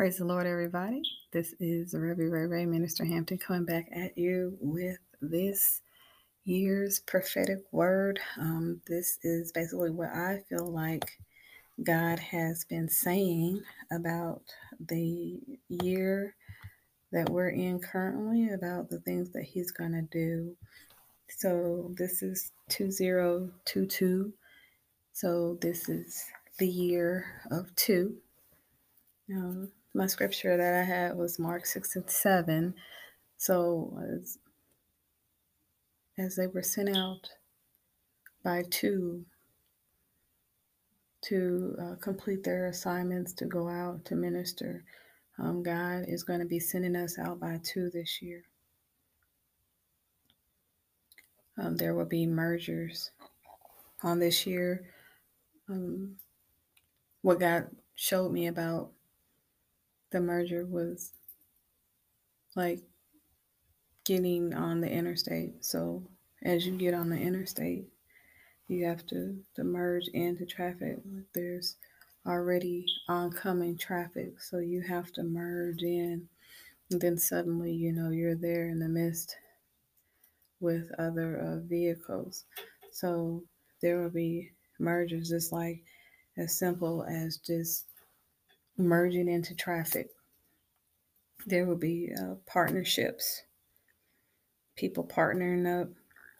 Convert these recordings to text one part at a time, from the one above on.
Praise the Lord, everybody. This is Reverend Ray Ray, Minister Hampton, coming back at you with this year's prophetic word. Um, this is basically what I feel like God has been saying about the year that we're in currently, about the things that He's going to do. So, this is 2022. So, this is the year of two. Um, my scripture that I had was Mark 6 and 7. So as, as they were sent out by two to uh, complete their assignments to go out to minister, um, God is going to be sending us out by two this year. Um, there will be mergers on this year. Um, what God showed me about the merger was like getting on the interstate. So as you get on the interstate, you have to, to merge into traffic. There's already oncoming traffic, so you have to merge in. And then suddenly, you know, you're there in the midst with other uh, vehicles. So there will be mergers, just like as simple as just merging into traffic. There will be uh, partnerships, people partnering up,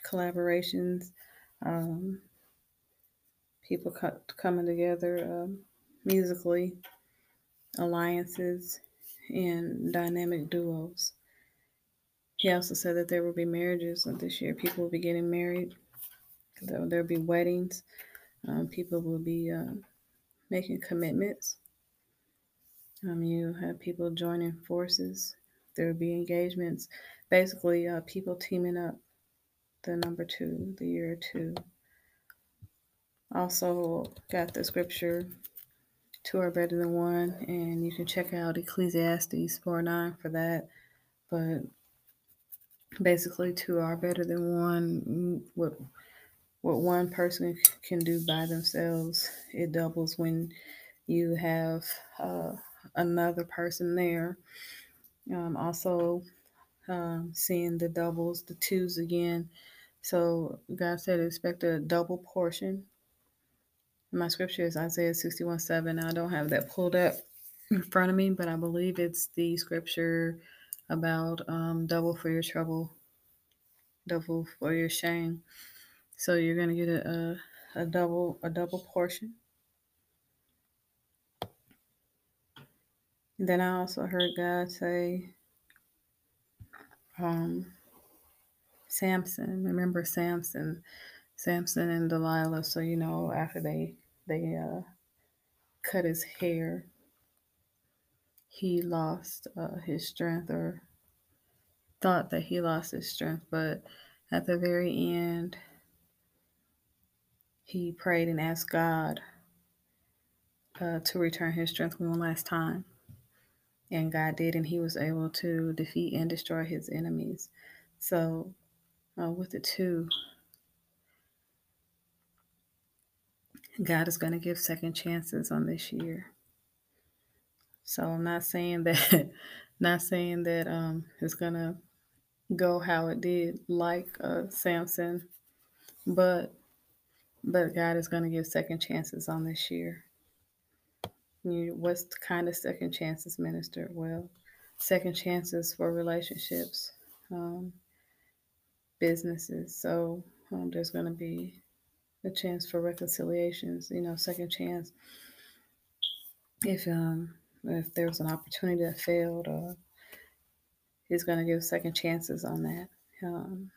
collaborations, um, people co- coming together um, musically, alliances, and dynamic duos. He also said that there will be marriages this year. People will be getting married. There will be weddings. Um, people will be uh, making commitments. Um, you have people joining forces. There will be engagements. Basically, uh, people teaming up. The number two, the year two. Also, got the scripture two are better than one, and you can check out Ecclesiastes 4 9 for that. But basically, two are better than one. What what one person can do by themselves, it doubles when you have uh, another person there. Um, also, um, seeing the doubles, the twos again. So God said, expect a double portion. My scripture is Isaiah 61 7. I don't have that pulled up in front of me, but I believe it's the scripture about um, double for your trouble, double for your shame. So you're gonna get a, a, a double a double portion. Then I also heard God say, um, Samson. Remember Samson, Samson and Delilah. So you know after they they uh, cut his hair, he lost uh, his strength or thought that he lost his strength, but at the very end, he prayed and asked God uh, to return his strength one last time. And God did, and he was able to defeat and destroy his enemies. So, uh, with the two, God is going to give second chances on this year. So I'm not saying that, not saying that um, it's going to go how it did, like uh, Samson, but but God is going to give second chances on this year. You, what's the kind of second chances, minister? Well, second chances for relationships, um, businesses. So um, there's going to be a chance for reconciliations. You know, second chance if um if there was an opportunity that failed, or he's going to give second chances on that. Um,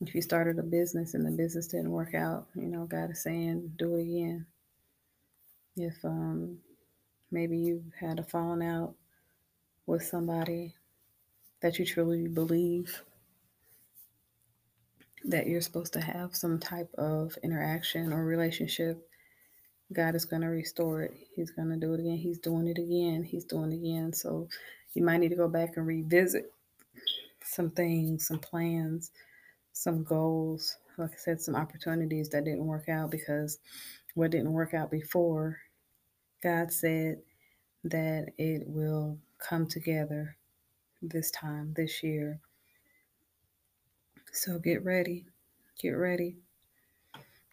if you started a business and the business didn't work out, you know, God is saying, do it again if um, maybe you had a falling out with somebody that you truly believe that you're supposed to have some type of interaction or relationship, God is going to restore it. He's going to do it again. He's doing it again. He's doing it again. So you might need to go back and revisit some things, some plans, some goals. Like I said, some opportunities that didn't work out because what didn't work out before God said that it will come together this time, this year. So get ready, get ready,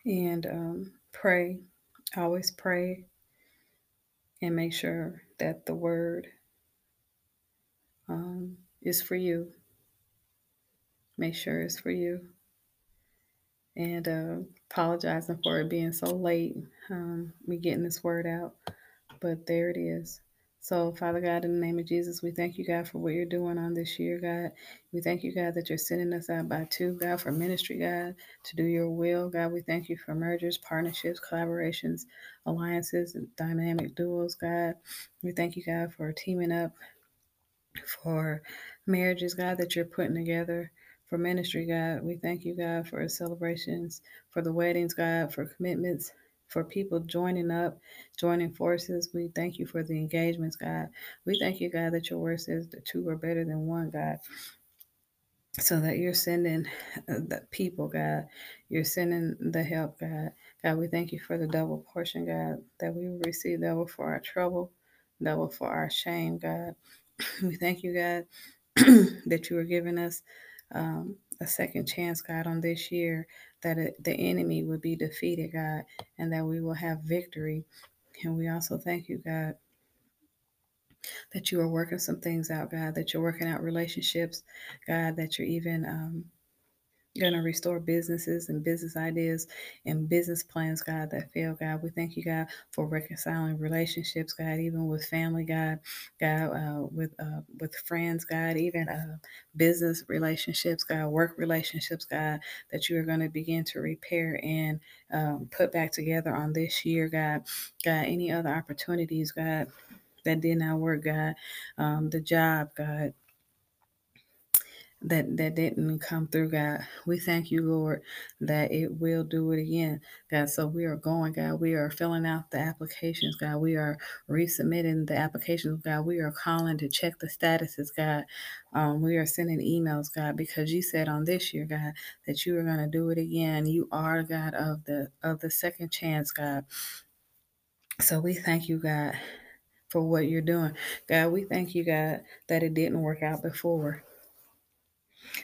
and um, pray. Always pray and make sure that the word um, is for you. Make sure it's for you. And uh, apologizing for it being so late, um, me getting this word out, but there it is. So, Father God, in the name of Jesus, we thank you, God, for what you're doing on this year, God. We thank you, God, that you're sending us out by two, God, for ministry, God, to do your will. God, we thank you for mergers, partnerships, collaborations, alliances, dynamic duos, God. We thank you, God, for teaming up for marriages, God, that you're putting together. For ministry, God, we thank you, God, for celebrations, for the weddings, God, for commitments, for people joining up, joining forces. We thank you for the engagements, God. We thank you, God, that your word says the two are better than one, God. So that you're sending uh, the people, God. You're sending the help, God. God, we thank you for the double portion, God, that we receive double for our trouble, double for our shame, God. We thank you, God, that you are giving us um, a second chance, God, on this year, that it, the enemy would be defeated, God, and that we will have victory. And we also thank you, God, that you are working some things out, God, that you're working out relationships, God, that you're even um, you're going to restore businesses and business ideas and business plans, God, that fail, God. We thank you, God, for reconciling relationships, God, even with family, God, God, uh, with uh, with friends, God, even uh, business relationships, God, work relationships, God, that you are going to begin to repair and um, put back together on this year, God. God, any other opportunities, God, that did not work, God, um, the job, God that that didn't come through, God. We thank you, Lord, that it will do it again, God. So we are going, God. We are filling out the applications, God. We are resubmitting the applications, God. We are calling to check the statuses, God. Um, we are sending emails, God, because you said on this year, God, that you are going to do it again. You are God of the of the second chance, God. So we thank you, God, for what you're doing, God. We thank you, God, that it didn't work out before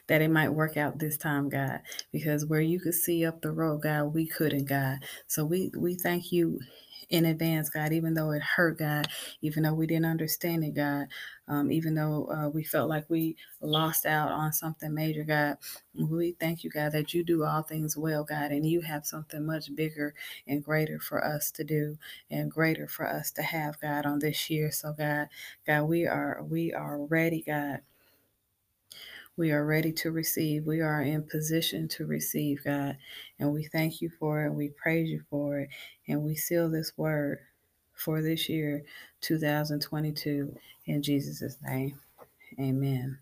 that it might work out this time, God, because where you could see up the road, God, we couldn't, God. So we we thank you in advance, God, even though it hurt, God, even though we didn't understand it, God, um, even though uh, we felt like we lost out on something major, God, we thank you, God, that you do all things well, God, and you have something much bigger and greater for us to do and greater for us to have, God, on this year. So, God, God, we are we are ready, God. We are ready to receive. We are in position to receive, God. And we thank you for it. We praise you for it. And we seal this word for this year, 2022, in Jesus' name. Amen.